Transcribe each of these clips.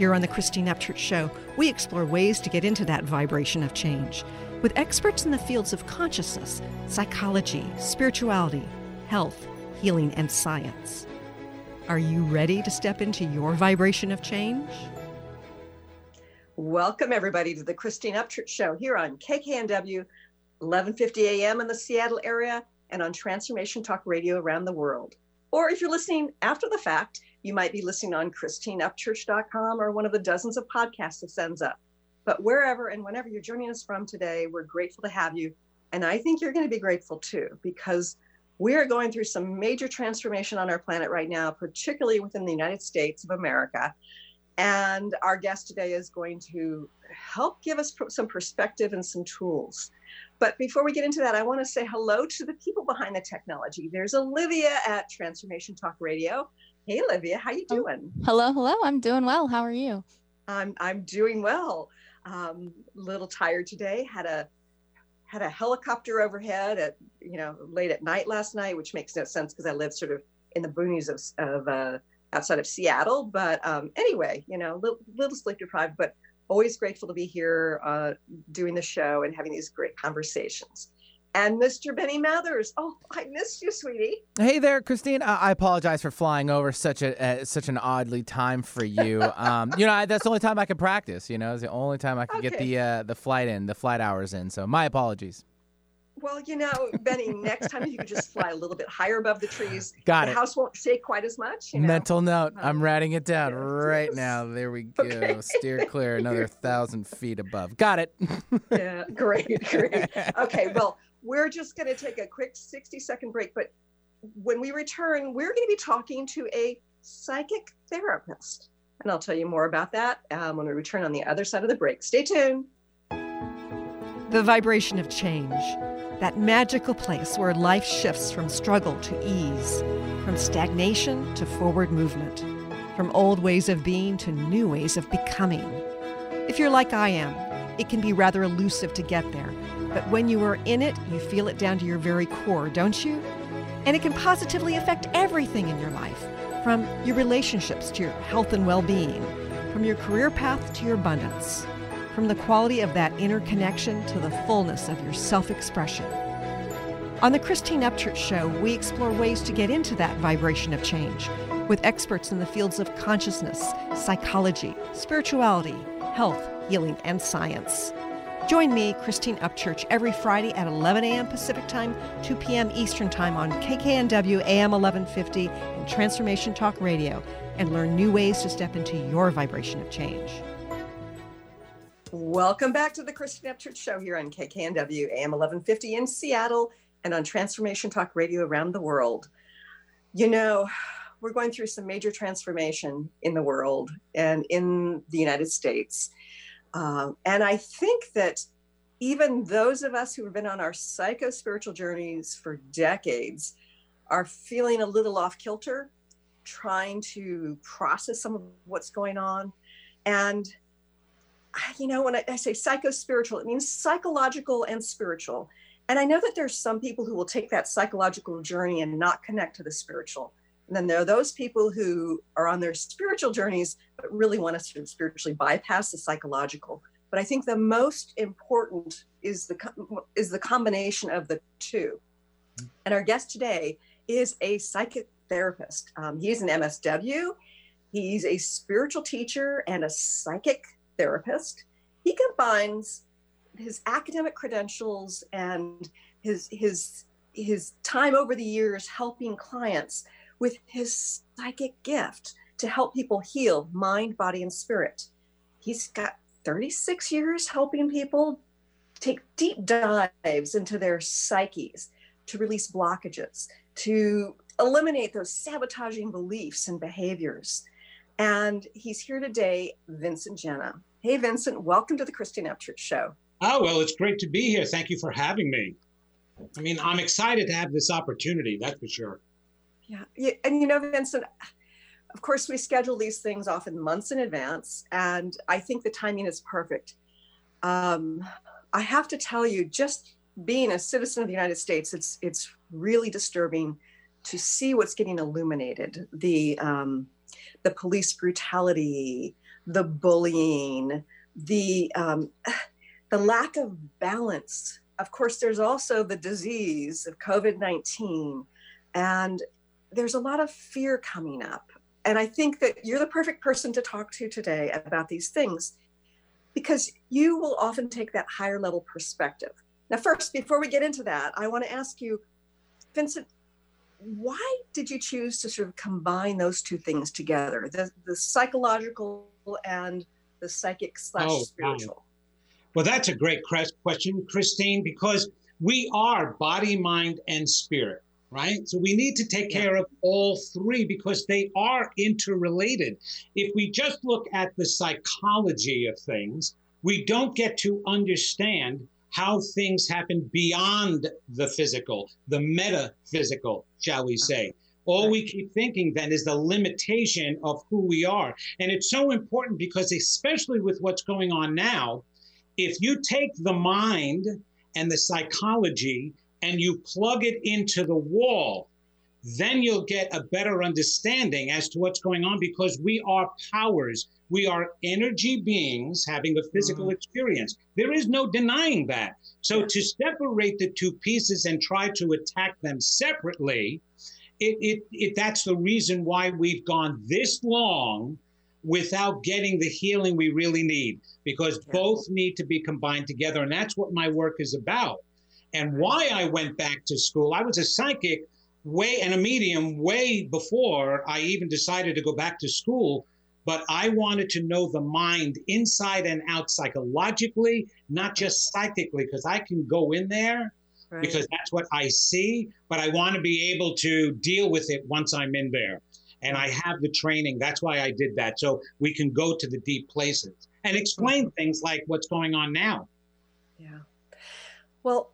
Here on the Christine Upchurch Show, we explore ways to get into that vibration of change with experts in the fields of consciousness, psychology, spirituality, health, healing, and science. Are you ready to step into your vibration of change? Welcome, everybody, to the Christine Upchurch Show here on KKNW, 1150 a.m. in the Seattle area and on Transformation Talk Radio around the world. Or if you're listening after the fact, you might be listening on christineupchurch.com or one of the dozens of podcasts that sends up. But wherever and whenever you're joining us from today, we're grateful to have you. And I think you're going to be grateful too, because we are going through some major transformation on our planet right now, particularly within the United States of America. And our guest today is going to help give us some perspective and some tools. But before we get into that, I want to say hello to the people behind the technology. There's Olivia at Transformation Talk Radio. Hey, Olivia, how you oh, doing? hello, hello. I'm doing well. How are you? I'm I'm doing well. Um, a little tired today. Had a had a helicopter overhead at you know late at night last night, which makes no sense because I live sort of in the boonies of, of uh, outside of Seattle. But um, anyway, you know, little, little sleep deprived, but always grateful to be here uh, doing the show and having these great conversations and Mr. Benny Mathers. Oh, I missed you, sweetie. Hey there, Christine. I, I apologize for flying over such a uh, such an oddly time for you. um, you know, I, that's the only time I can practice. You know, it's the only time I can okay. get the uh, the flight in, the flight hours in. So my apologies. Well, you know, Benny, next time if you could just fly a little bit higher above the trees, Got the it. house won't shake quite as much. You know? Mental note. I'm um, writing it down right now. There we go. Okay. Steer clear another thousand feet above. Got it. yeah, great, great. Okay, well, we're just going to take a quick 60 second break, but when we return, we're going to be talking to a psychic therapist. And I'll tell you more about that um, when we return on the other side of the break. Stay tuned. The vibration of change, that magical place where life shifts from struggle to ease, from stagnation to forward movement, from old ways of being to new ways of becoming. If you're like I am, it can be rather elusive to get there but when you are in it, you feel it down to your very core, don't you? And it can positively affect everything in your life from your relationships to your health and well being, from your career path to your abundance, from the quality of that inner connection to the fullness of your self expression. On the Christine Upchurch Show, we explore ways to get into that vibration of change with experts in the fields of consciousness, psychology, spirituality, health, healing, and science. Join me, Christine Upchurch, every Friday at 11 a.m. Pacific Time, 2 p.m. Eastern Time on KKNW AM 1150 and Transformation Talk Radio, and learn new ways to step into your vibration of change. Welcome back to the Christine Upchurch Show here on KKNW AM 1150 in Seattle and on Transformation Talk Radio around the world. You know, we're going through some major transformation in the world and in the United States. Um, and I think that even those of us who have been on our psycho spiritual journeys for decades are feeling a little off kilter, trying to process some of what's going on. And, you know, when I, I say psycho spiritual, it means psychological and spiritual. And I know that there's some people who will take that psychological journey and not connect to the spiritual. And then there are those people who are on their spiritual journeys, but really want us to spiritually bypass the psychological. But I think the most important is the is the combination of the two. And our guest today is a psychic therapist. Um, he's an MSW. He's a spiritual teacher and a psychic therapist. He combines his academic credentials and his his his time over the years helping clients with his psychic gift to help people heal mind, body, and spirit. He's got 36 years helping people take deep dives into their psyches to release blockages, to eliminate those sabotaging beliefs and behaviors. And he's here today, Vincent Genna. Hey, Vincent, welcome to the Christine Upchurch Show. Oh, well, it's great to be here. Thank you for having me. I mean, I'm excited to have this opportunity, that's for sure. Yeah. yeah. And you know, Vincent, of course, we schedule these things often months in advance, and I think the timing is perfect. Um, I have to tell you, just being a citizen of the United States, it's it's really disturbing to see what's getting illuminated. The um, the police brutality, the bullying, the um, the lack of balance. Of course, there's also the disease of COVID 19. And there's a lot of fear coming up. And I think that you're the perfect person to talk to today about these things because you will often take that higher level perspective. Now, first, before we get into that, I want to ask you, Vincent, why did you choose to sort of combine those two things together, the, the psychological and the psychic slash oh, spiritual? Wow. Well, that's a great question, Christine, because we are body, mind, and spirit, right? So we need to take care of all three because they are interrelated. If we just look at the psychology of things, we don't get to understand how things happen beyond the physical, the metaphysical, shall we say. All we keep thinking then is the limitation of who we are. And it's so important because, especially with what's going on now, if you take the mind and the psychology and you plug it into the wall, then you'll get a better understanding as to what's going on because we are powers. We are energy beings having a physical mm. experience. There is no denying that. So to separate the two pieces and try to attack them separately, it, it, it, that's the reason why we've gone this long without getting the healing we really need because both need to be combined together. And that's what my work is about. And why I went back to school, I was a psychic way and a medium way before I even decided to go back to school. But I wanted to know the mind inside and out psychologically, not just psychically, because I can go in there right. because that's what I see, but I want to be able to deal with it once I'm in there and I have the training. That's why I did that. So we can go to the deep places and explain mm-hmm. things like what's going on now. Yeah. Well,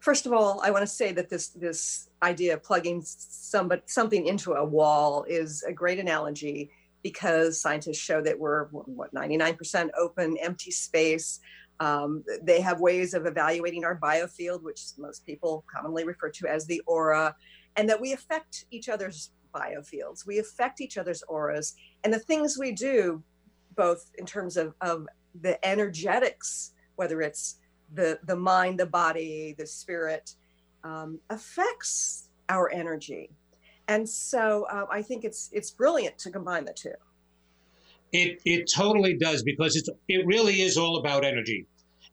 first of all, I want to say that this this idea of plugging somebody, something into a wall is a great analogy because scientists show that we're what 99% open, empty space. Um, they have ways of evaluating our biofield, which most people commonly refer to as the aura and that we affect each other's biofields, we affect each other's auras, and the things we do, both in terms of, of the energetics, whether it's the the mind, the body, the spirit, um, affects our energy, and so uh, I think it's it's brilliant to combine the two. It it totally does because it's it really is all about energy.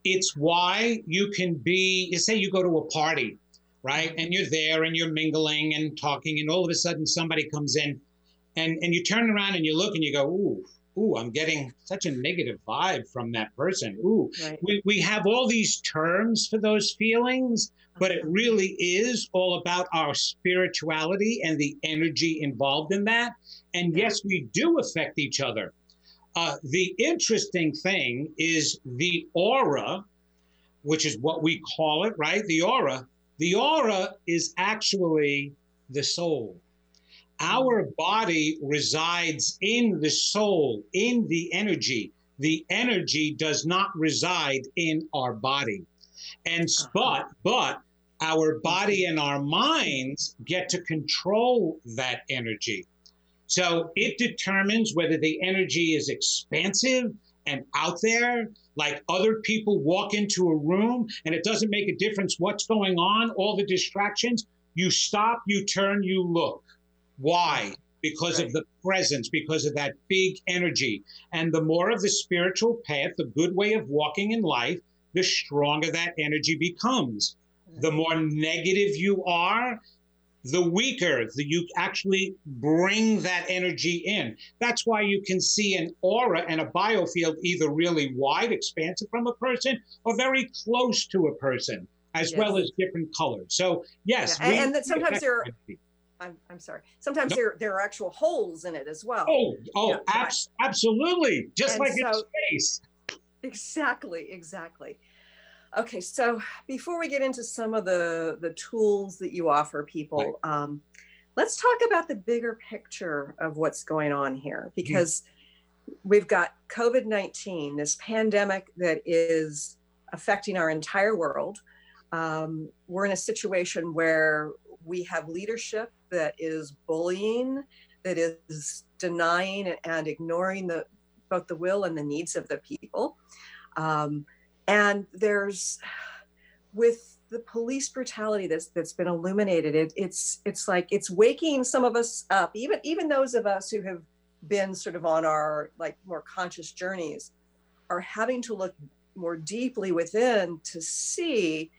It's why you can be. You say you go to a party right? And you're there and you're mingling and talking, and all of a sudden somebody comes in, and and you turn around and you look and you go, ooh, ooh, I'm getting such a negative vibe from that person. Ooh, right. we we have all these terms for those feelings, but it really is all about our spirituality and the energy involved in that. And yes, we do affect each other. Uh, the interesting thing is the aura, which is what we call it, right? The aura the aura is actually the soul. Mm-hmm. Our body resides in the soul, in the energy. The energy does not reside in our body. And uh-huh. but but our body mm-hmm. and our minds get to control that energy. So it determines whether the energy is expansive and out there like other people walk into a room and it doesn't make a difference what's going on all the distractions you stop you turn you look why because right. of the presence because of that big energy and the more of the spiritual path the good way of walking in life the stronger that energy becomes the more negative you are the weaker that you actually bring that energy in. That's why you can see an aura and a biofield either really wide, expansive from a person, or very close to a person, as yes. well as different colors. So yes, yeah. and, and that sometimes there. Are, I'm, I'm sorry. Sometimes nope. there there are actual holes in it as well. Oh, oh, abs- absolutely. Just like so, in space. Exactly, exactly. Okay, so before we get into some of the the tools that you offer people, right. um, let's talk about the bigger picture of what's going on here because mm-hmm. we've got COVID nineteen, this pandemic that is affecting our entire world. Um, we're in a situation where we have leadership that is bullying, that is denying and ignoring the both the will and the needs of the people. Um, and there's with the police brutality that's that's been illuminated, it, it's it's like it's waking some of us up, even even those of us who have been sort of on our like more conscious journeys, are having to look more deeply within to see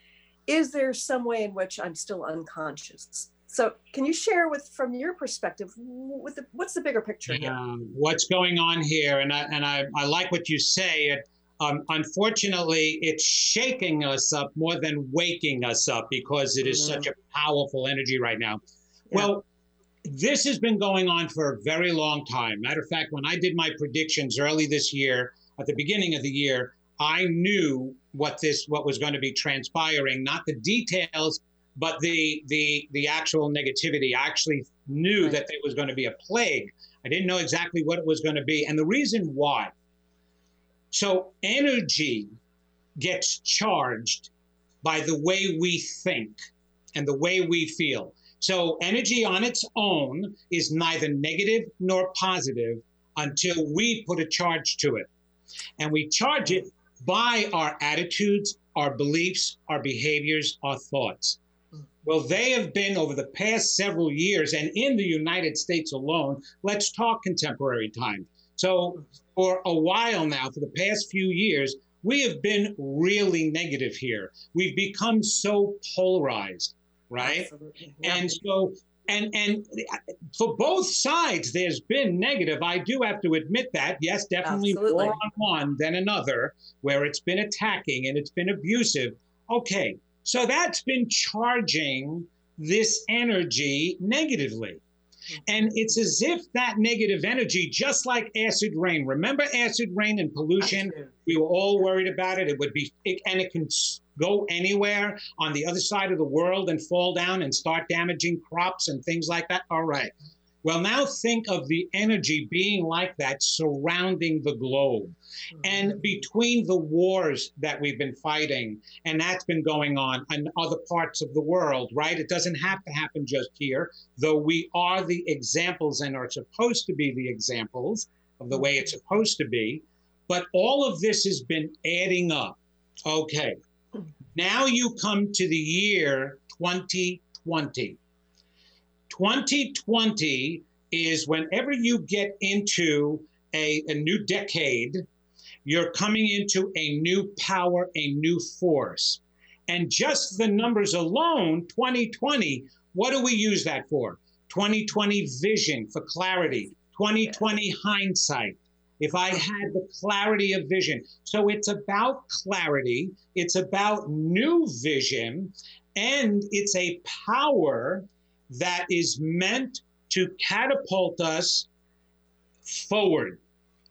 is there some way in which I'm still unconscious? So, can you share with, from your perspective, with the, what's the bigger picture? Um, what's going on here? And I and I, I like what you say. It, um, unfortunately, it's shaking us up more than waking us up because it is mm. such a powerful energy right now. Yeah. Well, this has been going on for a very long time. Matter of fact, when I did my predictions early this year, at the beginning of the year, I knew what this what was going to be transpiring, not the details, but the the the actual negativity. I actually knew right. that there was going to be a plague. I didn't know exactly what it was going to be, and the reason why. So energy gets charged by the way we think and the way we feel. So energy on its own is neither negative nor positive until we put a charge to it. And we charge it by our attitudes, our beliefs, our behaviors, our thoughts. Well, they have been over the past several years, and in the United States alone, let's talk contemporary time. So, for a while now, for the past few years, we have been really negative here. We've become so polarized, right? And so and and for both sides there's been negative i do have to admit that yes definitely Absolutely. more on one than another where it's been attacking and it's been abusive okay so that's been charging this energy negatively and it's as if that negative energy, just like acid rain, remember acid rain and pollution? We were all worried about it. It would be, it, and it can go anywhere on the other side of the world and fall down and start damaging crops and things like that. All right. Well, now think of the energy being like that surrounding the globe. Mm-hmm. And between the wars that we've been fighting, and that's been going on in other parts of the world, right? It doesn't have to happen just here, though we are the examples and are supposed to be the examples of the way it's mm-hmm. supposed to be. But all of this has been adding up. Okay. Now you come to the year 2020. 2020 is whenever you get into a, a new decade, you're coming into a new power, a new force. And just the numbers alone, 2020, what do we use that for? 2020 vision for clarity, 2020 hindsight. If I had the clarity of vision. So it's about clarity, it's about new vision, and it's a power that is meant to catapult us forward,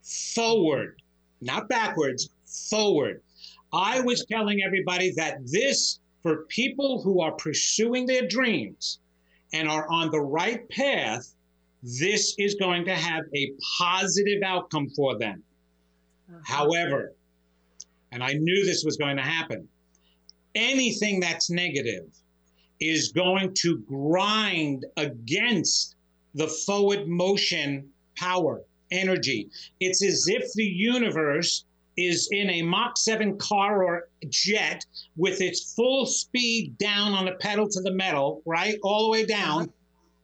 forward, not backwards, forward. I was telling everybody that this, for people who are pursuing their dreams and are on the right path, this is going to have a positive outcome for them. Uh-huh. However, and I knew this was going to happen, anything that's negative, is going to grind against the forward motion power, energy. It's as if the universe is in a Mach 7 car or jet with its full speed down on the pedal to the metal, right? All the way down. Uh-huh.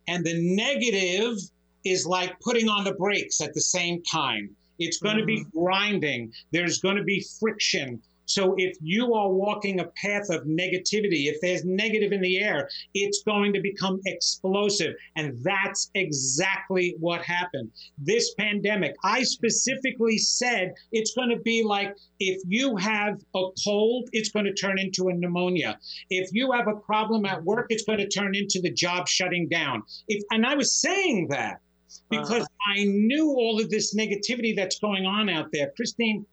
And the negative is like putting on the brakes at the same time. It's going mm-hmm. to be grinding, there's going to be friction. So if you are walking a path of negativity, if there's negative in the air, it's going to become explosive. And that's exactly what happened. This pandemic, I specifically said it's going to be like if you have a cold, it's going to turn into a pneumonia. If you have a problem at work, it's going to turn into the job shutting down. If, and I was saying that because uh, I knew all of this negativity that's going on out there. Christine,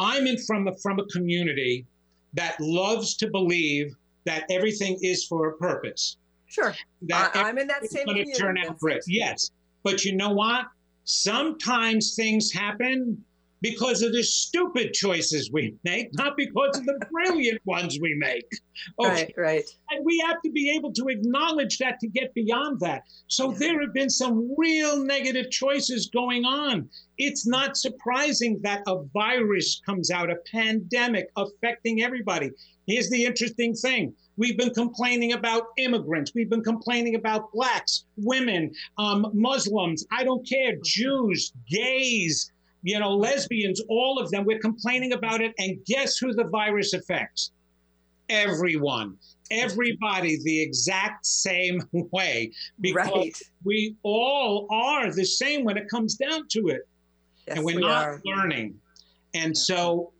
I'm in from a, from a community that loves to believe that everything is for a purpose. Sure. That I, am in that same community. Turn out great. Yes. But you know what? Sometimes things happen because of the stupid choices we make, not because of the brilliant ones we make. Okay? Right, right. And we have to be able to acknowledge that to get beyond that. So yeah. there have been some real negative choices going on. It's not surprising that a virus comes out, a pandemic affecting everybody. Here's the interesting thing. We've been complaining about immigrants. We've been complaining about blacks, women, um, Muslims, I don't care, Jews, gays, you know, lesbians, all of them. We're complaining about it. And guess who the virus affects? Everyone, everybody, the exact same way. Because right. we all are the same when it comes down to it. Yes, and we're we not are. learning. And yeah. so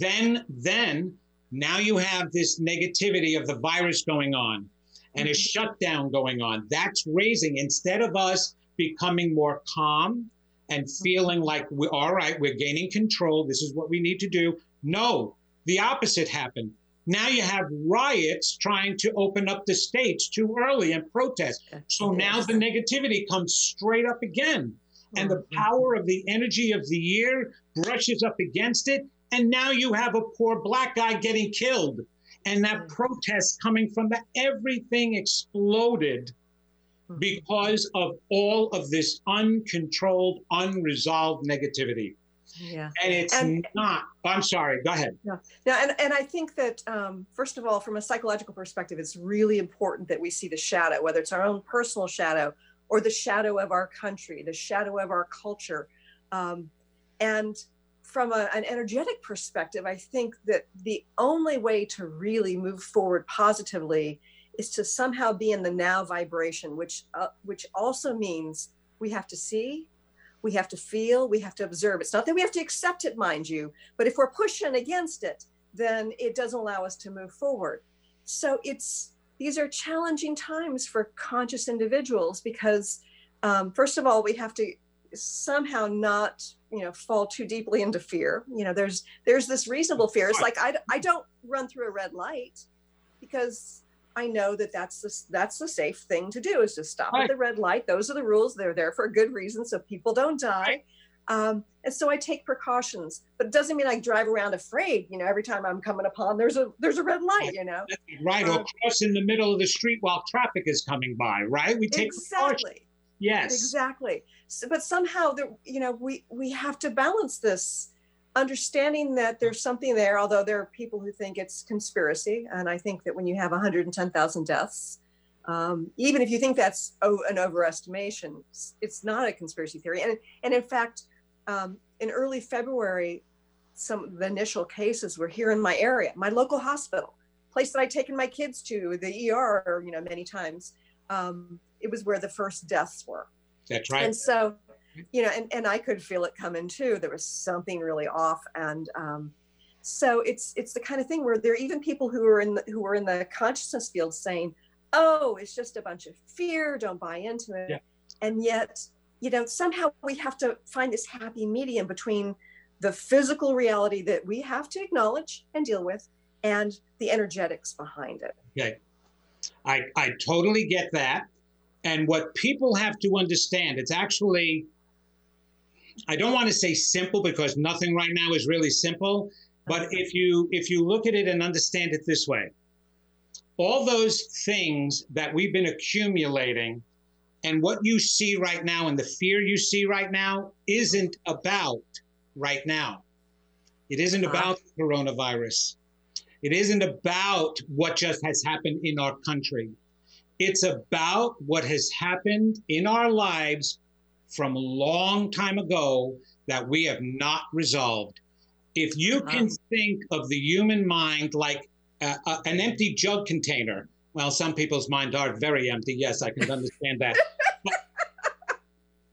then, then, now you have this negativity of the virus going on and a mm-hmm. shutdown going on. That's raising, instead of us becoming more calm, and feeling like we're all right, we're gaining control. This is what we need to do. No, the opposite happened. Now you have riots trying to open up the states too early and protest. So now the negativity comes straight up again. And the mm-hmm. power of the energy of the year brushes up against it. And now you have a poor black guy getting killed. And that mm. protest coming from that, everything exploded Mm-hmm. Because of all of this uncontrolled, unresolved negativity. Yeah. And it's and, not, I'm sorry, go ahead. Yeah. Yeah. And, and I think that, um, first of all, from a psychological perspective, it's really important that we see the shadow, whether it's our own personal shadow or the shadow of our country, the shadow of our culture. Um, and from a, an energetic perspective, I think that the only way to really move forward positively is to somehow be in the now vibration, which uh, which also means we have to see, we have to feel, we have to observe. It's not that we have to accept it, mind you, but if we're pushing against it, then it doesn't allow us to move forward. So it's these are challenging times for conscious individuals because um, first of all we have to somehow not you know fall too deeply into fear you know there's there's this reasonable fear it's like i, I don't run through a red light because I know that that's the, that's the safe thing to do is to stop right. at the red light. Those are the rules. They're there for a good reason, so people don't die. Um, and so I take precautions, but it doesn't mean I drive around afraid. You know, every time I'm coming upon, there's a there's a red light. You know, right? Um, or cross in the middle of the street while traffic is coming by. Right? We take exactly. Yes. Exactly. So, but somehow, there, you know, we we have to balance this understanding that there's something there, although there are people who think it's conspiracy. And I think that when you have 110,000 deaths, um, even if you think that's an overestimation, it's not a conspiracy theory. And, and in fact, um, in early February, some of the initial cases were here in my area, my local hospital, place that I'd taken my kids to, the ER, you know, many times. Um, it was where the first deaths were. That's right. And so you know, and, and I could feel it coming too. There was something really off. And um, so it's it's the kind of thing where there are even people who are in the, who are in the consciousness field saying, "Oh, it's just a bunch of fear. Don't buy into it." Yeah. And yet, you know, somehow we have to find this happy medium between the physical reality that we have to acknowledge and deal with, and the energetics behind it. Okay, I I totally get that. And what people have to understand, it's actually I don't want to say simple because nothing right now is really simple, but if you if you look at it and understand it this way, all those things that we've been accumulating and what you see right now and the fear you see right now isn't about right now. It isn't uh-huh. about coronavirus. It isn't about what just has happened in our country. It's about what has happened in our lives from a long time ago that we have not resolved. If you can think of the human mind like uh, uh, an empty jug container, well, some people's minds are very empty. Yes, I can understand that. But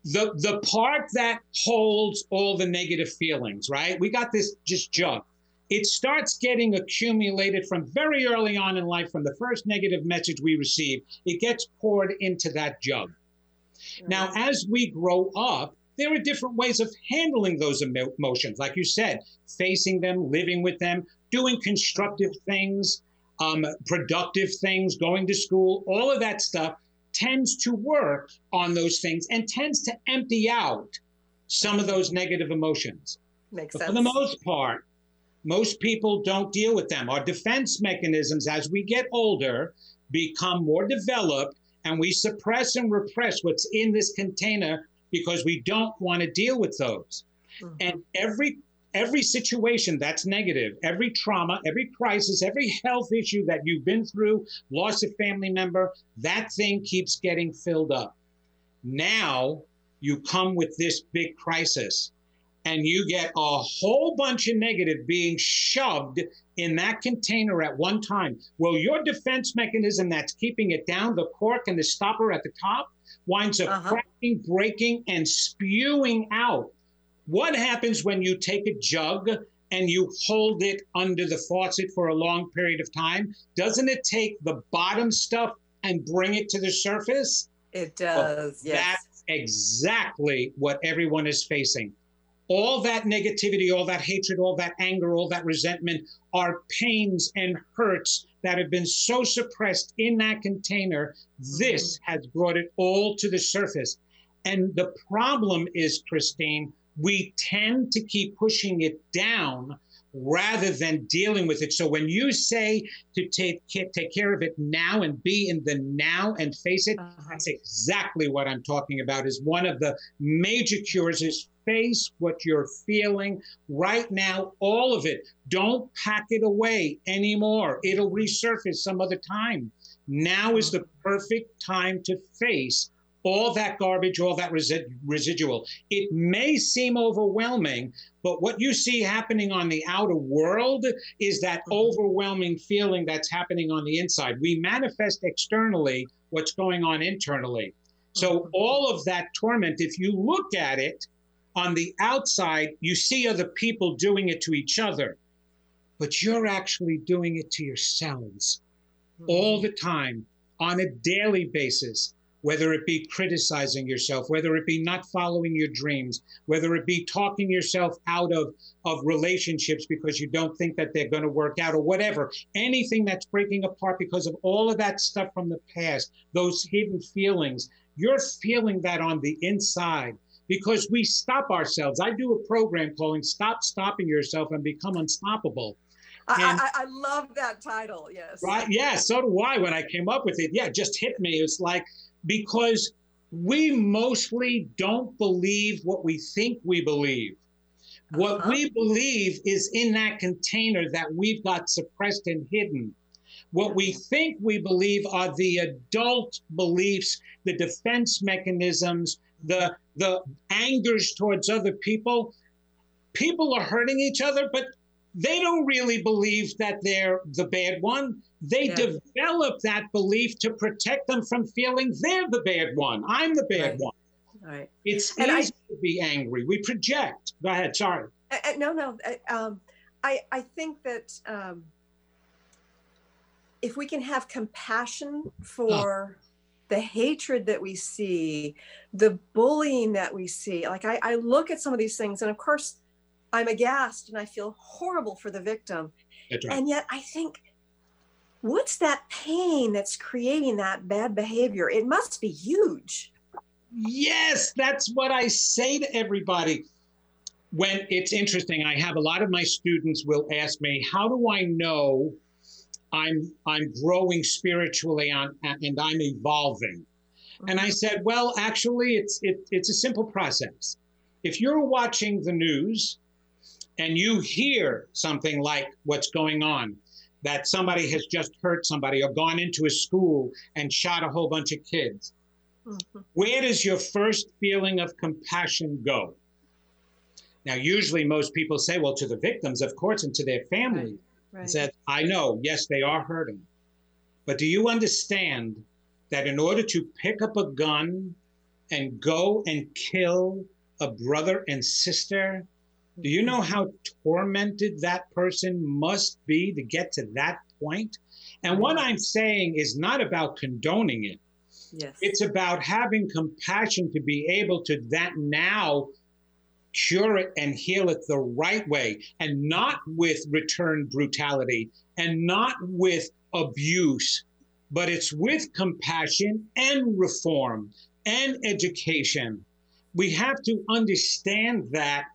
the the part that holds all the negative feelings, right? We got this just jug. It starts getting accumulated from very early on in life, from the first negative message we receive. It gets poured into that jug. Now, as we grow up, there are different ways of handling those emotions. Like you said, facing them, living with them, doing constructive things, um, productive things, going to school, all of that stuff tends to work on those things and tends to empty out some of those negative emotions. Makes But sense. for the most part, most people don't deal with them. Our defense mechanisms, as we get older, become more developed, and we suppress and repress what's in this container because we don't want to deal with those. Mhm. And every every situation that's negative, every trauma, every crisis, every health issue that you've been through, loss of family member, that thing keeps getting filled up. Now you come with this big crisis and you get a whole bunch of negative being shoved in that container at one time. Well, your defense mechanism that's keeping it down, the cork and the stopper at the top, winds up Uh-huh. cracking, breaking, and spewing out. What happens when you take a jug and you hold it under the faucet for a long period of time? Doesn't it take the bottom stuff and bring it to the surface? It does. yes. That's exactly what everyone is facing. All that negativity, all that hatred, all that anger, all that resentment are pains and hurts that have been so suppressed in that container. Mm-hmm. This has brought it all to the surface. And the problem is, Christine, we tend to keep pushing it down rather than dealing with it. So when you say to take take care of it now and be in the now and face it, Uh-huh. that's exactly what I'm talking about. Is one of the major cures is face what you're feeling right now, all of it. Don't pack it away anymore. It'll resurface some other time. Now is the perfect time to face all that garbage, all that resi- residual. It may seem overwhelming, but what you see happening on the outer world is that mm-hmm. overwhelming feeling that's happening on the inside. We manifest externally what's going on internally. So, mm-hmm. all of that torment, if you look at it on the outside, you see other people doing it to each other, but you're actually doing it to yourselves mm-hmm. all the time on a daily basis, whether it be criticizing yourself, whether it be not following your dreams, whether it be talking yourself out of, of relationships because you don't think that they're going to work out or whatever, anything that's breaking apart because of all of that stuff from the past, those hidden feelings, you're feeling that on the inside because we stop ourselves. I do a program calling Stop Stopping Yourself and Become Unstoppable. I, And- I, I love that title. Yes. Right? Yeah, so do I when I came up with it. Yeah, it just hit me. It's like because we mostly don't believe what we think we believe. What Uh-huh. we believe is in that container that we've got suppressed and hidden. What we think we believe are the adult beliefs, the defense mechanisms, the the angers towards other people. People are hurting each other, but they don't really believe that they're the bad one. They Yeah. develop that belief to protect them from feeling they're the bad one. I'm the bad Right. one. All right. It's And I- easy to be angry. We project. Go ahead. Sorry. Uh, uh, no, no. uh, Um, I, I think that um, if we can have compassion for the hatred that we see, the bullying that we see, like I, I look at some of these things, and of course, I'm aghast and I feel horrible for the victim. Right. And yet, I think, what's that pain that's creating that bad behavior? It must be huge. Yes, that's what I say to everybody. When it's interesting, I have a lot of my students will ask me, "How do I know I'm I'm growing spiritually on and I'm evolving?" And I mm-hmm. said, "Well, actually, it's it, it's a simple process. If you're watching the news and you hear something like what's going on, that somebody has just hurt somebody or gone into a school and shot a whole bunch of kids, Mhm. where does your first feeling of compassion go? Now, usually most people say, well, to the victims, of course, and to their family. Right. Right. Said, I know, yes, they are hurting. But do you understand that in order to pick up a gun and go and kill a brother and sister, do you know how tormented that person must be to get to that point? And what I'm saying is not about condoning it. Yes. It's about having compassion to be able to that now cure it and heal it the right way and not with return brutality and not with abuse, but it's with compassion and reform and education. We have to understand that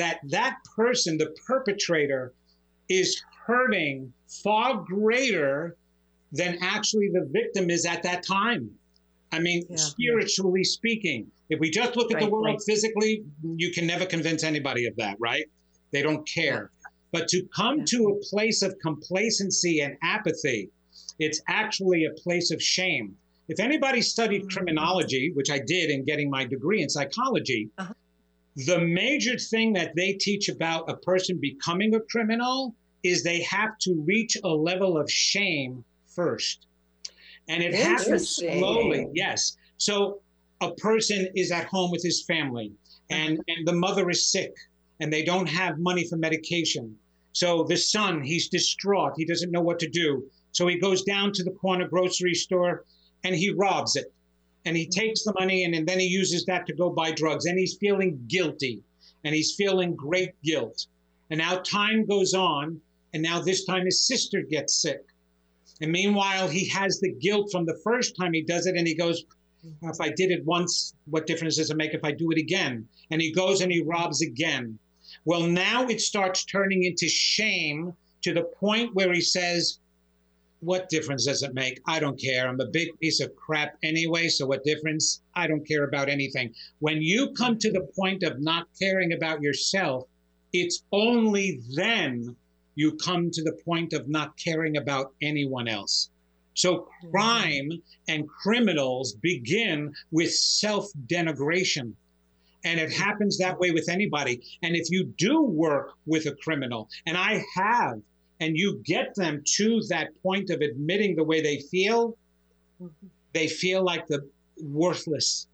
that that person, the perpetrator, is hurting far greater than actually the victim is at that time. I mean, yeah. spiritually speaking, if we just look at right, the world right. physically, you can never convince anybody of that, right? They don't care. Yeah. But to come yeah. to a place of complacency and apathy, it's actually a place of shame. If anybody studied mm-hmm. criminology, which I did in getting my degree in psychology, uh-huh the major thing that they teach about a person becoming a criminal is they have to reach a level of shame first. And it happens slowly, yes. So a person is at home with his family and, uh-huh. and the mother is sick and they don't have money for medication. So the son, he's distraught. He doesn't know what to do. So he goes down to the corner grocery store and he robs it and he takes the money and, and then he uses that to go buy drugs. And he's feeling guilty and he's feeling great guilt. And now time goes on and now this time his sister gets sick. And meanwhile he has the guilt from the first time he does it and he goes if i did it once what difference does it make if i do it again? And he goes and he robs again. Well now it starts turning into shame to the point where he says what difference does it make? I don't care. I'm a big piece of crap anyway, so what difference? I don't care about anything. When you come to the point of not caring about yourself, it's only then you come to the point of not caring about anyone else. So crime and criminals begin with self denigration. And it happens that way with anybody. And if you do work with a criminal, and I have and you get them to that point of admitting the way they feel, mm-hmm. they feel like the worthless,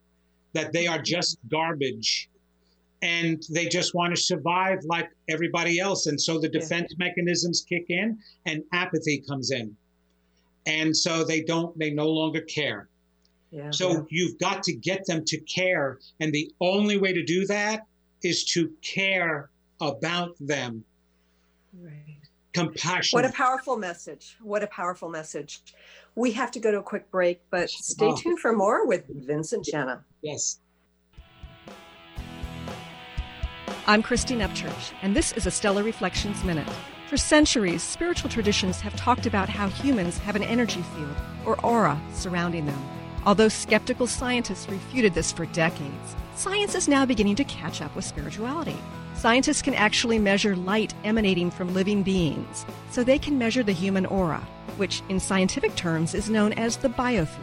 that they are just garbage. And they just want to survive like everybody else. And so the defense yeah. mechanisms kick in and apathy comes in. And so they don't, they no longer care. Yeah, so yeah. you've got to get them to care. And the only way to do that is to care about them. Right compassion. What a powerful message. What a powerful message. We have to go to a quick break, but stay oh. tuned for more with Vincent Genna. Yes. I'm Christine Upchurch, and this is a Stellar Reflections Minute. For centuries, spiritual traditions have talked about how humans have an energy field, or aura, surrounding them. Although skeptical scientists refuted this for decades, science is now beginning to catch up with spirituality. Scientists can actually measure light emanating from living beings, so they can measure the human aura, which in scientific terms is known as the biofield.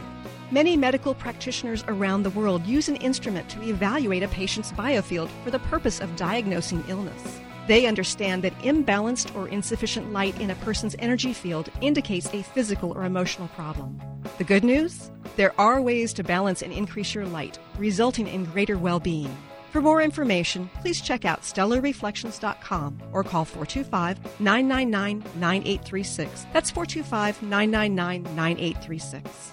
Many medical practitioners around the world use an instrument to evaluate a patient's biofield for the purpose of diagnosing illness. They understand that imbalanced or insufficient light in a person's energy field indicates a physical or emotional problem. The good news? There are ways to balance and increase your light, resulting in greater well being. For more information, please check out stellarreflections.com or call 425 999 9836. That's 425 999 9836.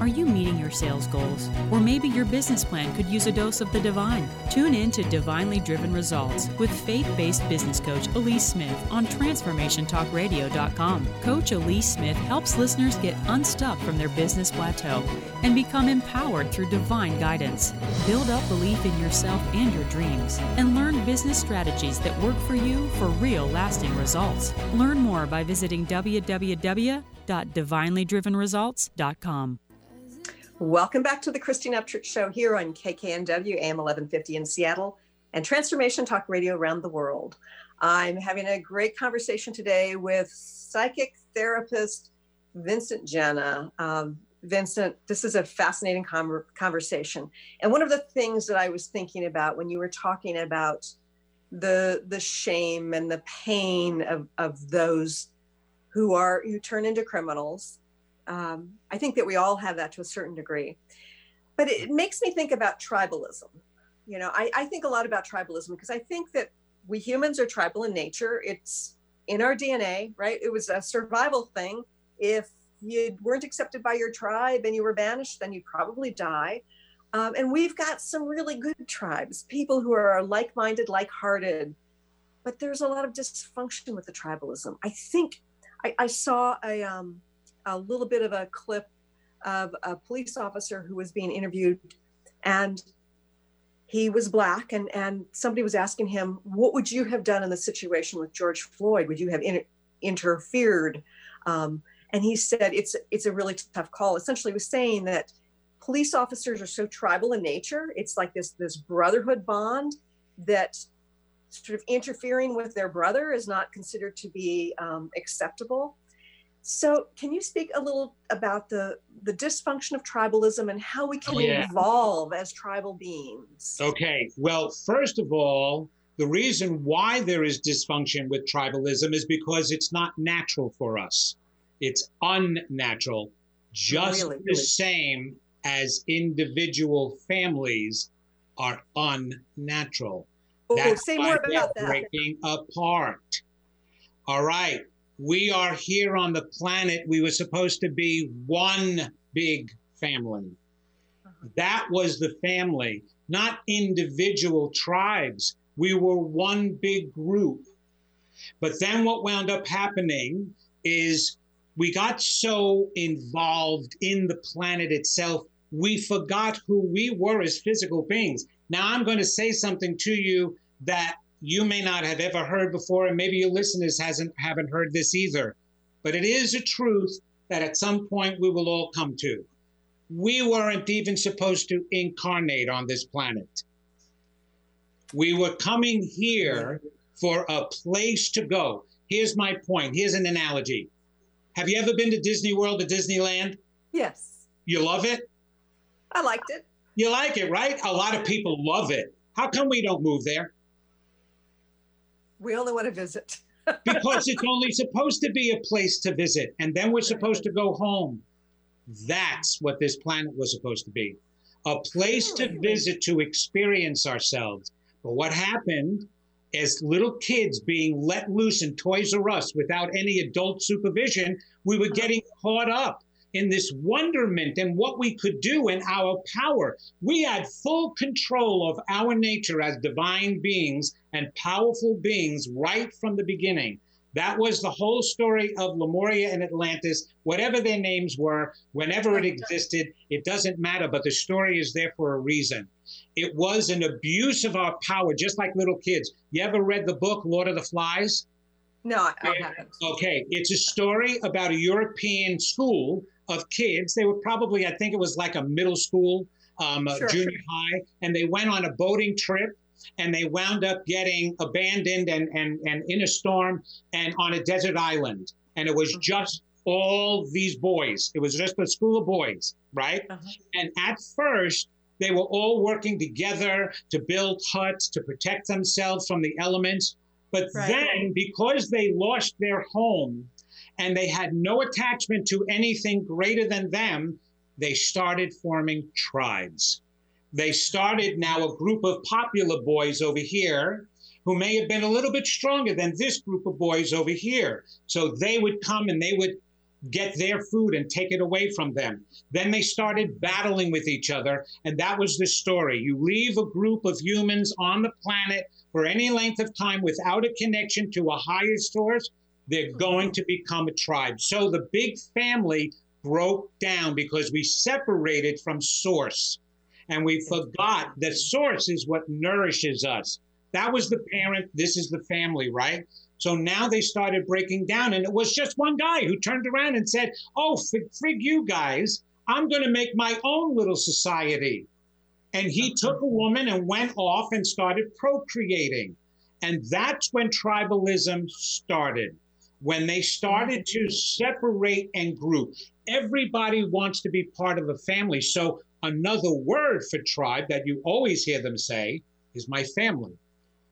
Are you meeting your sales goals? Or maybe your business plan could use a dose of the divine? Tune in to Divinely Driven Results with faith based business coach Elise Smith on TransformationTalkRadio.com. Coach Elise Smith helps listeners get unstuck from their business plateau and become empowered through divine guidance. Build up belief in yourself and your dreams, and learn business strategies that work for you for real lasting results. Learn more by visiting www.divinelydrivenresults.com. Welcome back to the Christine Upchurch Show here on KKNW AM 1150 in Seattle and Transformation Talk Radio around the world. I'm having a great conversation today with psychic therapist Vincent Genna. Um, Vincent, this is a fascinating com- conversation. And one of the things that I was thinking about when you were talking about the the shame and the pain of, of those who are who turn into criminals um, I think that we all have that to a certain degree. But it makes me think about tribalism. You know, I, I think a lot about tribalism because I think that we humans are tribal in nature. It's in our DNA, right? It was a survival thing. If you weren't accepted by your tribe and you were banished, then you'd probably die. Um, and we've got some really good tribes, people who are like minded, like hearted. But there's a lot of dysfunction with the tribalism. I think I, I saw a, um, a little bit of a clip of a police officer who was being interviewed and he was black and and somebody was asking him what would you have done in the situation with george floyd? Would you have in, interfered? Um, and he said it's it's a really tough call. Essentially was saying that police officers are so tribal in nature it's like this this brotherhood bond that sort of interfering with their brother is not considered to be um, acceptable so, can you speak a little about the the dysfunction of tribalism and how we can oh, yeah. evolve as tribal beings? Okay. Well, first of all, the reason why there is dysfunction with tribalism is because it's not natural for us. It's unnatural, just really, the really. same as individual families are unnatural. Oh, That's say more about that. Breaking apart. All right we are here on the planet. We were supposed to be one big family. That was the family, not individual tribes. We were one big group. But then what wound up happening is we got so involved in the planet itself, we forgot who we were as physical beings. Now, I'm going to say something to you that you may not have ever heard before, and maybe your listeners hasn't haven't heard this either. But it is a truth that at some point we will all come to. We weren't even supposed to incarnate on this planet. We were coming here for a place to go. Here's my point. Here's an analogy. Have you ever been to Disney World or Disneyland? Yes. You love it? I liked it. You like it, right? A lot of people love it. How come we don't move there? We only want to visit. because it's only supposed to be a place to visit, and then we're supposed to go home. That's what this planet was supposed to be a place to visit to experience ourselves. But what happened as little kids being let loose in Toys R Us without any adult supervision, we were uh-huh. getting caught up in this wonderment and what we could do in our power. We had full control of our nature as divine beings and powerful beings right from the beginning. That was the whole story of Lemuria and Atlantis, whatever their names were, whenever it existed, it doesn't matter, but the story is there for a reason. It was an abuse of our power, just like little kids. You ever read the book Lord of the Flies? No, I haven't. Okay, it's a story about a European school of kids. They were probably, I think it was like a middle school. um, Sure, junior high, and they went on a boating trip, and they wound up getting abandoned and and and in a storm and on a desert island, and it was Mhm. just all these boys. It was just a school of boys, right? Uh-huh. And at first, they were all working together to build huts to protect themselves from the elements. But Right. then, because they lost their home and they had no attachment to anything greater than them, they started forming tribes. They started now a group of popular boys over here who may have been a little bit stronger than this group of boys over here. So they would come and they would get their food and take it away from them. Then they started battling with each other, and that was the story. You leave a group of humans on the planet for any length of time without a connection to a higher source, they're going to become a tribe. So the big family broke down because we separated from source and we forgot that source is what nourishes us. That was the parent, this is the family, right? So now they started breaking down, and it was just one guy who turned around and said, Oh, frig you guys, I'm going to make my own little society. And he took a woman and went off and started procreating. And that's when tribalism started. When they started to separate and group, everybody wants to be part of a family. So, another word for tribe that you always hear them say is my family.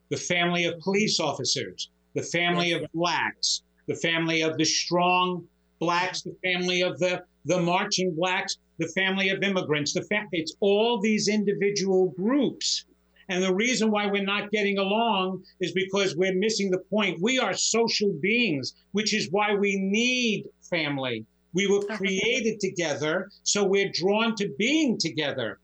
The family of police officers, the family of blacks, the family of the strong blacks, the family of the, the marching blacks, the family of immigrants. The fam- it's all these individual groups. And the reason why we're not getting along is because we're missing the point. We are social beings, which is why we need family. We were created together, so we're drawn to being together.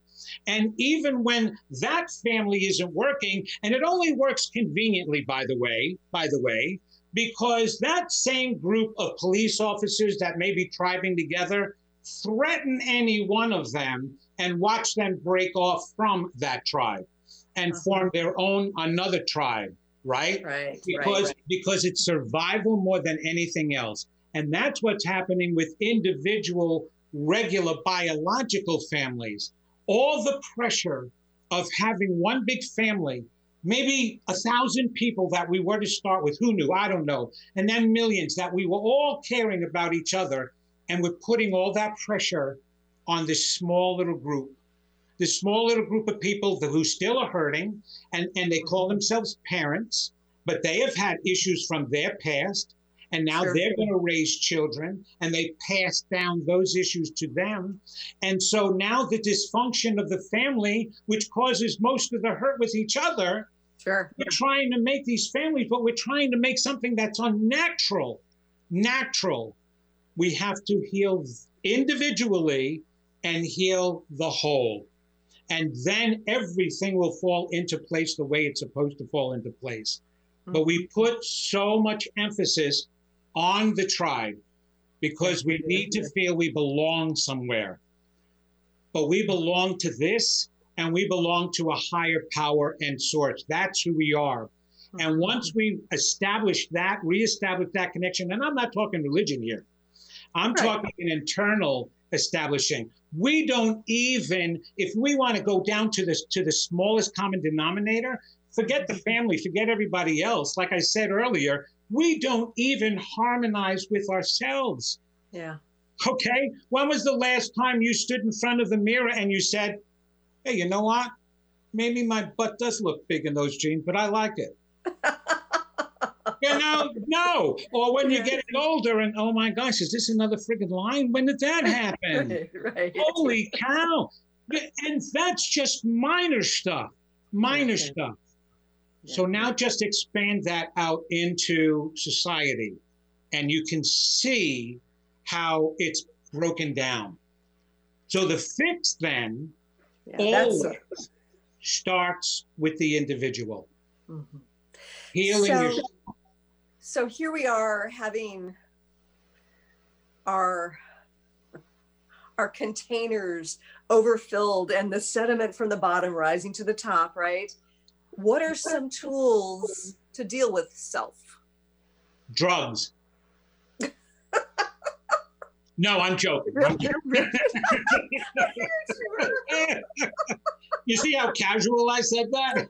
And even when that family isn't working, and it only works conveniently, by the way, by the way, because that same group of police officers that may be tribing together threaten any one of them and watch them break off from that tribe and Uh-huh. form their own another tribe, right? Right. because right. because it's survival more than anything else and that's what's happening with individual regular biological families all the pressure of having one big family maybe a thousand people that we were to start with who knew i don't know and then millions that we were all caring about each other and we're putting all that pressure on this small little group this small little group of people who still are hurting and, and they call mm-hmm. themselves parents but they have had issues from their past and now Sure. they're going to raise children and they pass down those issues to them. And so now the dysfunction of the family which causes most of the hurt with each other Sure. we're trying to make these families but we're trying to make something that's unnatural. Natural. We have to heal individually and heal the whole and then everything will fall into place the way it's supposed to fall into place but we mm-hmm. put so much emphasis on the tribe because we need to feel we belong somewhere. But we belong to this and we belong to a higher power and source. That's who we are. And mm-hmm. once we establish that, reestablish that connection, and I'm not talking religion here, I'm Right. talking an internal establishing. We don't even, if we want to go down to the, to the smallest common denominator, forget the family, forget everybody else. Like I said earlier, we don't even harmonize with ourselves. Yeah. Okay. When was the last time you stood in front of the mirror and you said, Hey, you know what? Maybe my butt does look big in those jeans, but I like it. You know, no. Or when you're getting older and, oh my gosh, is this another friggin' line? When did that happen? right. right. Holy cow. And that's just minor stuff, minor Yeah. stuff. So now just expand that out into society and you can see how it's broken down. So the fix then Yeah, always starts with the individual. Mhm. Healing So- yourself. So here we are having our our containers overfilled and the sediment from the bottom rising to the top, right? What are some tools to deal with self? drugs. No, I'm joking. I'm joking. You see how casual I said that?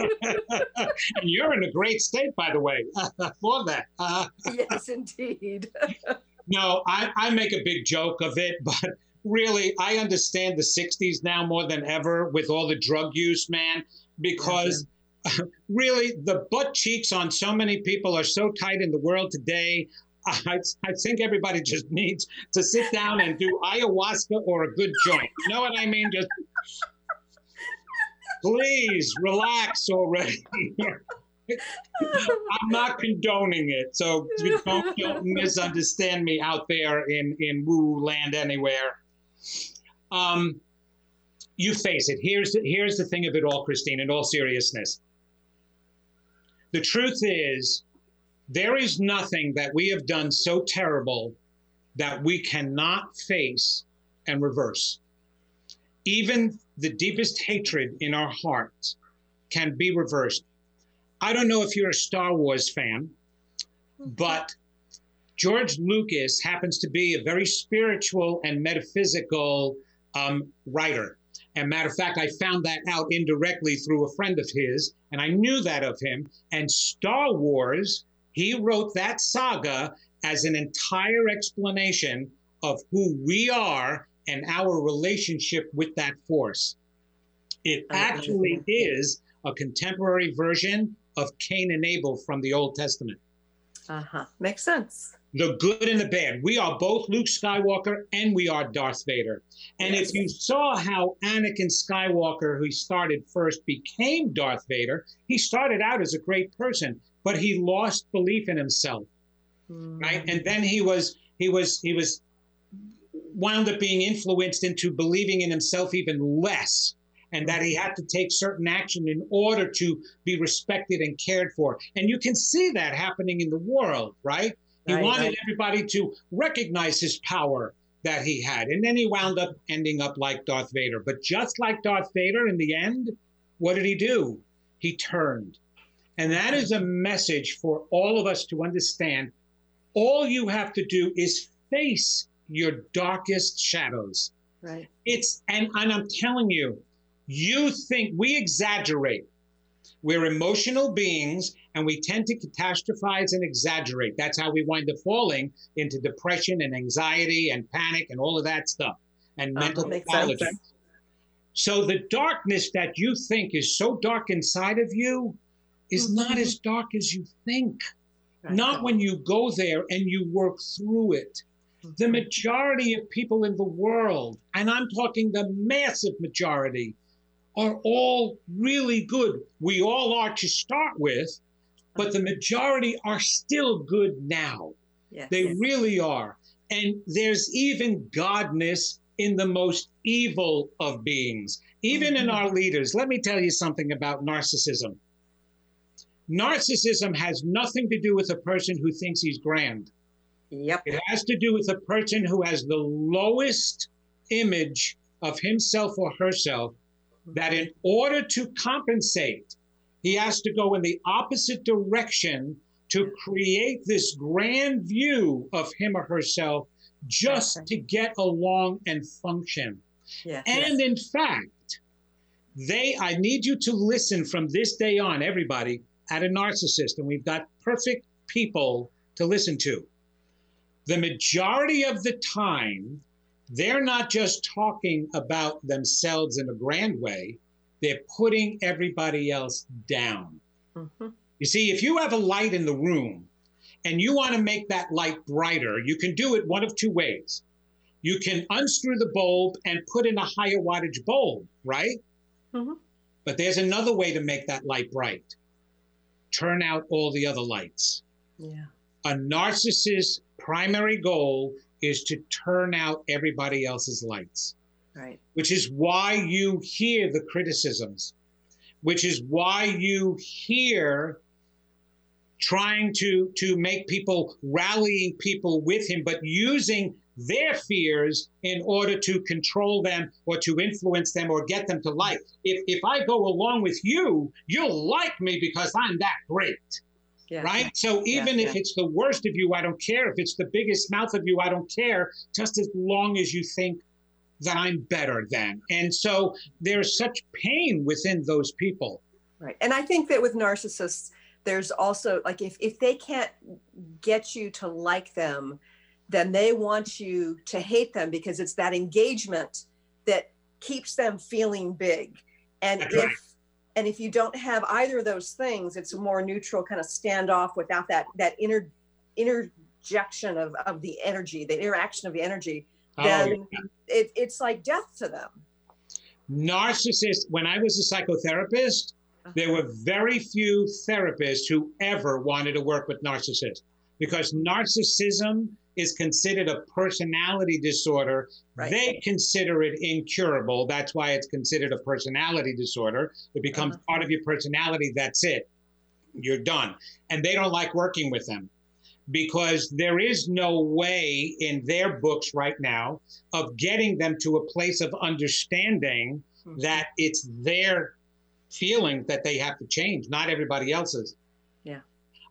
and you're in a great state, by the way, for that. Uh, yes, indeed. no, I, I make a big joke of it, but really, I understand the 60s now more than ever with all the drug use, man, because really the butt cheeks on so many people are so tight in the world today. I, I think everybody just needs to sit down and do ayahuasca or a good joint. You know what I mean? Just please relax already. I'm not condoning it, so don't, don't, misunderstand me out there in in woo land anywhere. Um, you face it. Here's the, here's the thing of it all, Christine. In all seriousness, the truth is, there is nothing that we have done so terrible that we cannot face and reverse. Even the deepest hatred in our hearts can be reversed. I don't know if you're a Star Wars fan, but George Lucas happens to be a very spiritual and metaphysical um, writer. And matter of fact, I found that out indirectly through a friend of his, and I knew that of him. And Star Wars, he wrote that saga as an entire explanation of who we are and our relationship with that force. It actually is a contemporary version of Cain and Abel from the Old Testament. Uh huh. Makes sense the good and the bad. We are both Luke Skywalker and we are Darth Vader. And yes. if you saw how Anakin Skywalker, who started first, became Darth Vader, he started out as a great person, but he lost belief in himself. Mm. Right? And then he was he was he was wound up being influenced into believing in himself even less and that he had to take certain action in order to be respected and cared for. And you can see that happening in the world, right? He right, wanted right. everybody to recognize his power that he had. And then he wound up ending up like Darth Vader. But just like Darth Vader in the end, what did he do? He turned. And that is a message for all of us to understand. All you have to do is face your darkest shadows. Right. It's and, and I'm telling you, you think we exaggerate. We're emotional beings and we tend to catastrophize and exaggerate. That's how we wind up falling into depression and anxiety and panic and all of that stuff and uh, mental pathology. So the darkness that you think is so dark inside of you is mm-hmm. not as dark as you think. Right. Not when you go there and you work through it. The majority of people in the world, and I'm talking the massive majority, are all really good. We all are to start with, but the majority are still good now. Yes, they yes. really are. And there's even godness in the most evil of beings, even mm-hmm. in our leaders. Let me tell you something about narcissism. Narcissism has nothing to do with a person who thinks he's grand. Yep. It has to do with a person who has the lowest image of himself or herself mm-hmm. that in order to compensate he has to go in the opposite direction to mm-hmm. create this grand view of him or herself just okay. to get along and function. Yeah, and in fact, they, I need you to listen from this day on, everybody, at a narcissist, and we've got perfect people to listen to. The majority of the time, they're not just talking about themselves in a grand way, they're putting everybody else down. Mm-hmm. You see, if you have a light in the room and you want to make that light brighter, you can do it one of two ways. You can unscrew the bulb and put in a higher wattage bulb, right? Mm-hmm. But there's another way to make that light bright turn out all the other lights. Yeah. A narcissist's primary goal is to turn out everybody else's lights. Right. Which is why you hear the criticisms, which is why you hear trying to to make people rallying people with him, but using their fears in order to control them or to influence them or get them to like. If if I go along with you, you'll like me because I'm that great. Yeah. Right? So even Yeah, if yeah. it's the worst of you, I don't care. If it's the biggest mouth of you, I don't care, just as long as you think that I'm better than. And so there's such pain within those people. Right. And I think that with narcissists, there's also like if, if they can't get you to like them, then they want you to hate them because it's that engagement that keeps them feeling big. And That's if right. And if you don't have either of those things, it's a more neutral kind of standoff without that that inner interjection of, of the energy, the interaction of the energy, Oh, then yeah. it, it's like death to them. narcissists when i was a psychotherapist uh-huh. there were very few therapists who ever wanted to work with narcissists because narcissism is considered a personality disorder Right. they consider it incurable that's why it's considered a personality disorder it becomes Uh-huh. part of your personality that's it you're done and they don't like working with them because there is no way in their books right now of getting them to a place of understanding that it's their feeling that they have to change, not everybody else's.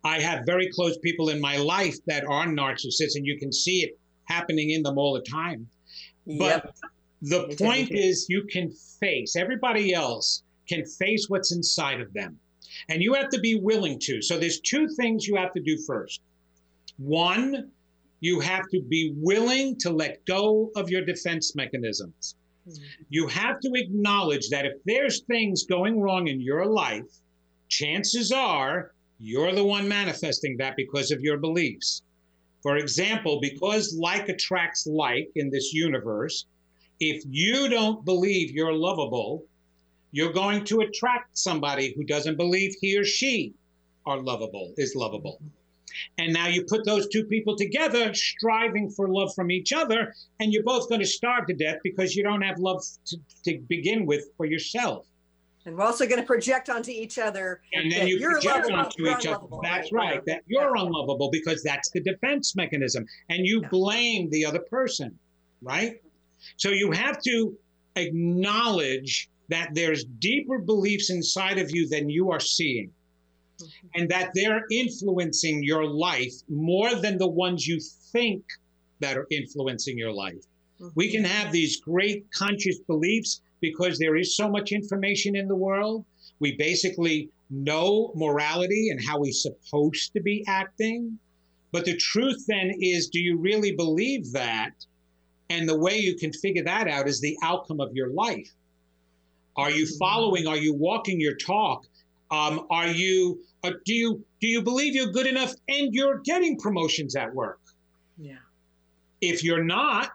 I have very close people in my life that are narcissists, and you can see it happening in them all the time. But Yep. the point is, you can face, everybody else can face what's inside of them. And you have to be willing to. So there's two things you have to do first. One, you have to be willing to let go of your defense mechanisms. Mm-hmm. You have to acknowledge that if there's things going wrong in your life, chances are you're the one manifesting that because of your beliefs. For example, because like attracts like in this universe, if you don't believe you're lovable, you're going to attract somebody who doesn't believe he or she are lovable, is lovable. And now you put those two people together, striving for love from each other, and you're both going to starve to death because you don't have love to, to begin with for yourself. And we're also going to project onto each other. And then that you you're project lovable, onto each other. That's Right, right, that you're yeah. unlovable because that's the defense mechanism. And you Yeah. blame the other person, right? So you have to acknowledge that there's deeper beliefs inside of you than you are seeing. Mm-hmm. and that they're influencing your life more than the ones you think that are influencing your life. We can have these great conscious beliefs because there is so much information in the world. We basically know morality and how we're supposed to be acting. But the truth then is do you really believe that? And the way you can figure that out is the outcome of your life. Are you following? Are you walking your talk? Um, are you? Uh, do you do you believe you're good enough and you're getting promotions at work? Yeah. If you're not,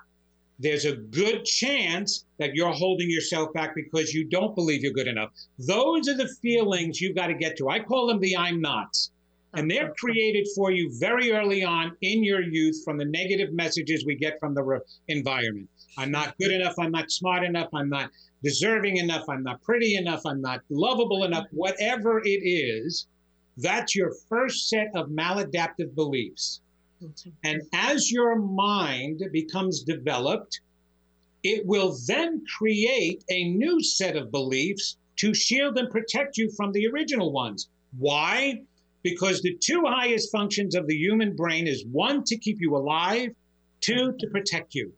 there's a good chance that you're holding yourself back because you don't believe you're good enough. Those are the feelings you've got to get to. I call them the I'm nots. And they're created for you very early on in your youth from the negative messages we get from the re- environment. I'm not good enough. I'm not smart enough. I'm not deserving enough. I'm not pretty enough. I'm not lovable enough. Whatever it is, that's your first set of maladaptive beliefs. And as your mind becomes developed, it will then create a new set of beliefs to shield and protect you from the original ones. Why? Because the two highest functions of the human brain is one, to keep you alive, two, to protect you.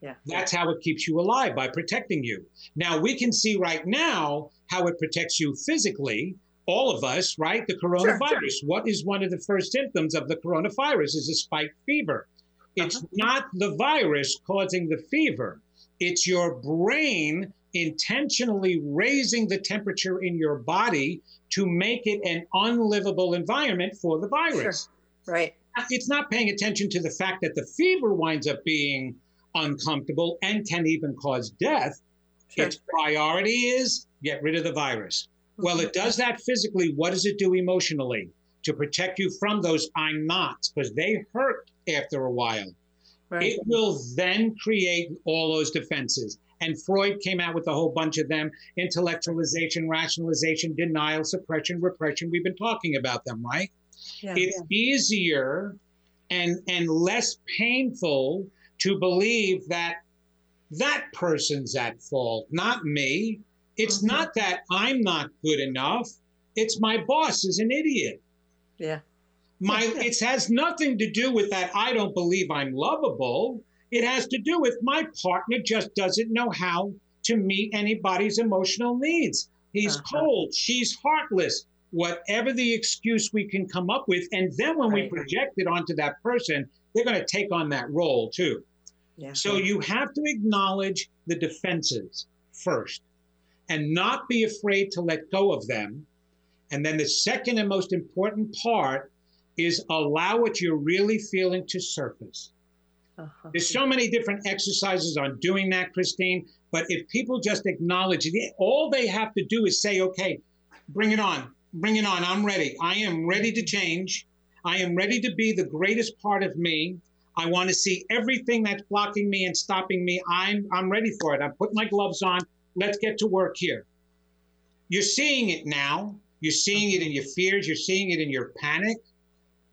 Yeah. That's how it keeps you alive by protecting you. Now, we can see right now how it protects you physically, all of us, right? The coronavirus. What is one of the first symptoms of the coronavirus is a spiked fever. It's uh-huh. not the virus causing the fever, it's your brain intentionally raising the temperature in your body to make it an unlivable environment for the virus Right. it's not paying attention to the fact that the fever winds up being uncomfortable and can even cause death. Sure. Its priority is get rid of the virus. Mm-hmm. Well, it does that physically. What does it do emotionally? To protect you from those I'm nots, because they hurt after a while. Right. It will then create all those defenses. And Freud came out with a whole bunch of them intellectualization, rationalization, denial, suppression, repression. We've been talking about them, right? Yeah. it's easier and and less painful to believe that that person's at fault not me it's Mhm. not that i'm not good enough it's my boss is an idiot Yeah. My it has nothing to do with that I don't believe I'm lovable. It has to do with my partner just doesn't know how to meet anybody's emotional needs. He's uh-huh. cold, she's heartless, whatever the excuse we can come up with. And then when right. we project it onto that person, they're going to take on that role too. Yeah. So you have to acknowledge the defenses first and not be afraid to let go of them. And then the second and most important part is allow what you're really feeling to surface. Uh-huh. There's so many different exercises on doing that, Christine. But if people just acknowledge it, all they have to do is say, okay, bring it on, bring it on. I'm ready. I am ready to change. I am ready to be the greatest part of me. I want to see everything that's blocking me and stopping me. I'm, I'm ready for it. I'm putting my gloves on. Let's get to work here. You're seeing it now. You're seeing it in your fears. You're seeing it in your panic.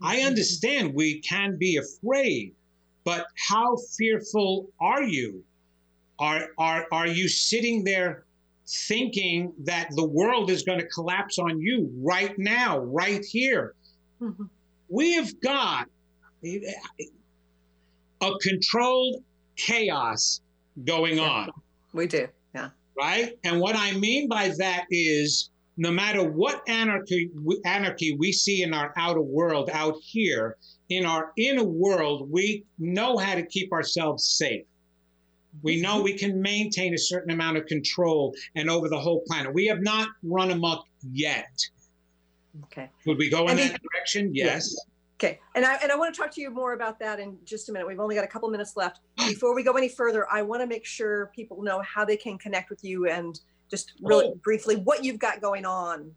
I mm-hmm. understand we can be afraid, but how fearful are you? Are, are, are you sitting there thinking that the world is going to collapse on you right now, right here? Mm-hmm. We have got a controlled chaos going on. We do, yeah. Right? And what I mean by that is no matter what anarchy, anarchy we see in our outer world out here, in our inner world, we know how to keep ourselves safe. We know we can maintain a certain amount of control and over the whole planet. We have not run amok yet. Okay. Would we go in that direction? Yes. Okay. And I and I want to talk to you more about that in just a minute. We've only got a couple minutes left. Before we go any further, I want to make sure people know how they can connect with you and just really oh. briefly what you've got going on.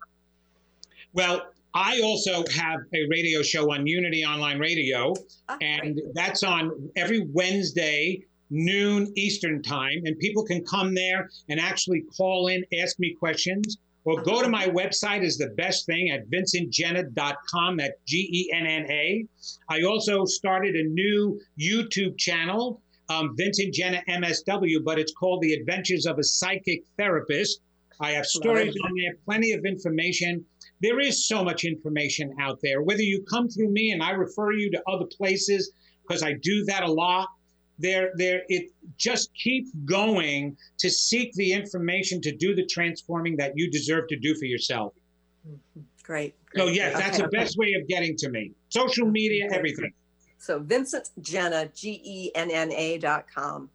Well, I also have a radio show on Unity Online Radio, ah, and great. that's on every Wednesday noon Eastern time, and people can come there and actually call in, ask me questions, or go to my website is the best thing at vincentgenna.com. at G-E-N-N-A. I also started a new YouTube channel, um, Vincent Genna MSW, but it's called The Adventures of a Psychic Therapist. I have stories on there, plenty of information. There is so much information out there. Whether you come through me and I refer you to other places, because I do that a lot, there there it just keep going to seek the information to do the transforming that you deserve to do for yourself mm-hmm. great, great. so yes that's okay. the best way of getting to me social media everything so vincent Genna, g-e-n-n-a dot com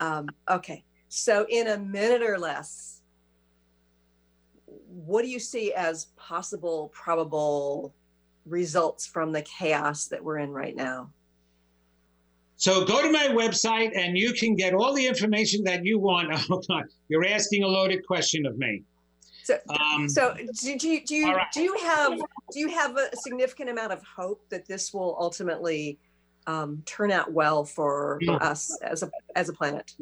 um, okay so in a minute or less what do you see as possible probable results from the chaos that we're in right now so go to my website and you can get all the information that you want. Oh God, you're asking a loaded question of me. So, um, so do, do you do you, right. do you have do you have a significant amount of hope that this will ultimately um, turn out well for mm. us as a as a planet?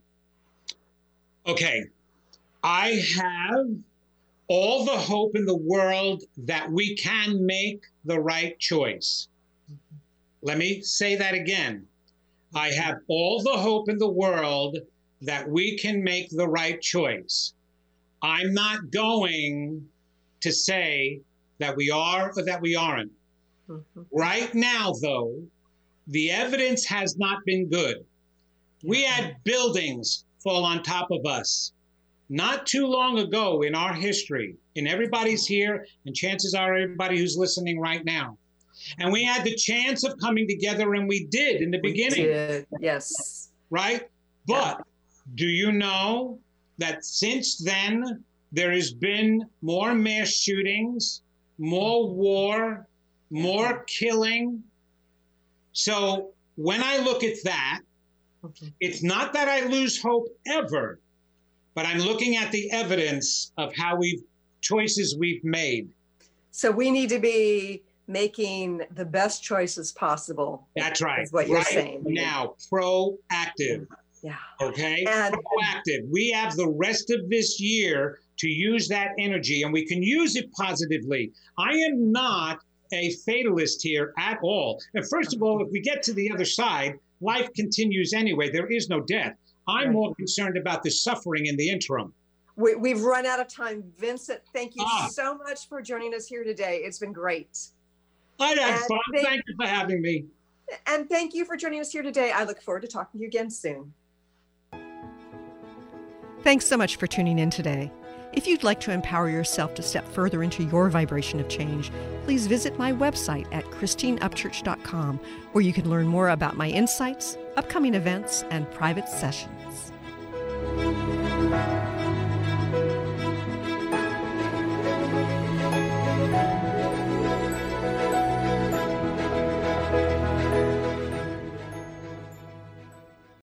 Okay, I have all the hope in the world that we can make the right choice. Let me say that again. I have all the hope in the world that we can make the right choice. I'm not going to say that we are or that we aren't. Mm-hmm. Right now, though, the evidence has not been good. We had buildings fall on top of us not too long ago in our history, and everybody's here, and chances are everybody who's listening right now. And we had the chance of coming together, and we did in the we beginning. Did. Yes. Right? But yeah. do you know that since then, there has been more mass shootings, more war, more killing. So when I look at that, okay. it's not that I lose hope ever, but I'm looking at the evidence of how we've choices we've made. So we need to be making the best choices possible. That's right. Is what you're saying. Now, proactive. Yeah. Okay. And proactive. We have the rest of this year to use that energy and we can use it positively. I am not a fatalist here at all. And first of all, if we get to the other side, life continues anyway. There is no death. I'm right. more concerned about the suffering in the interim. We, have run out of time. Vincent, thank you ah. so much for joining us here today. It's been great. I had fun. Thank, thank you for having me. And thank you for joining us here today. I look forward to talking to you again soon. Thanks so much for tuning in today. If you'd like to empower yourself to step further into your vibration of change, please visit my website at christineupchurch.com, where you can learn more about my insights, upcoming events, and private sessions.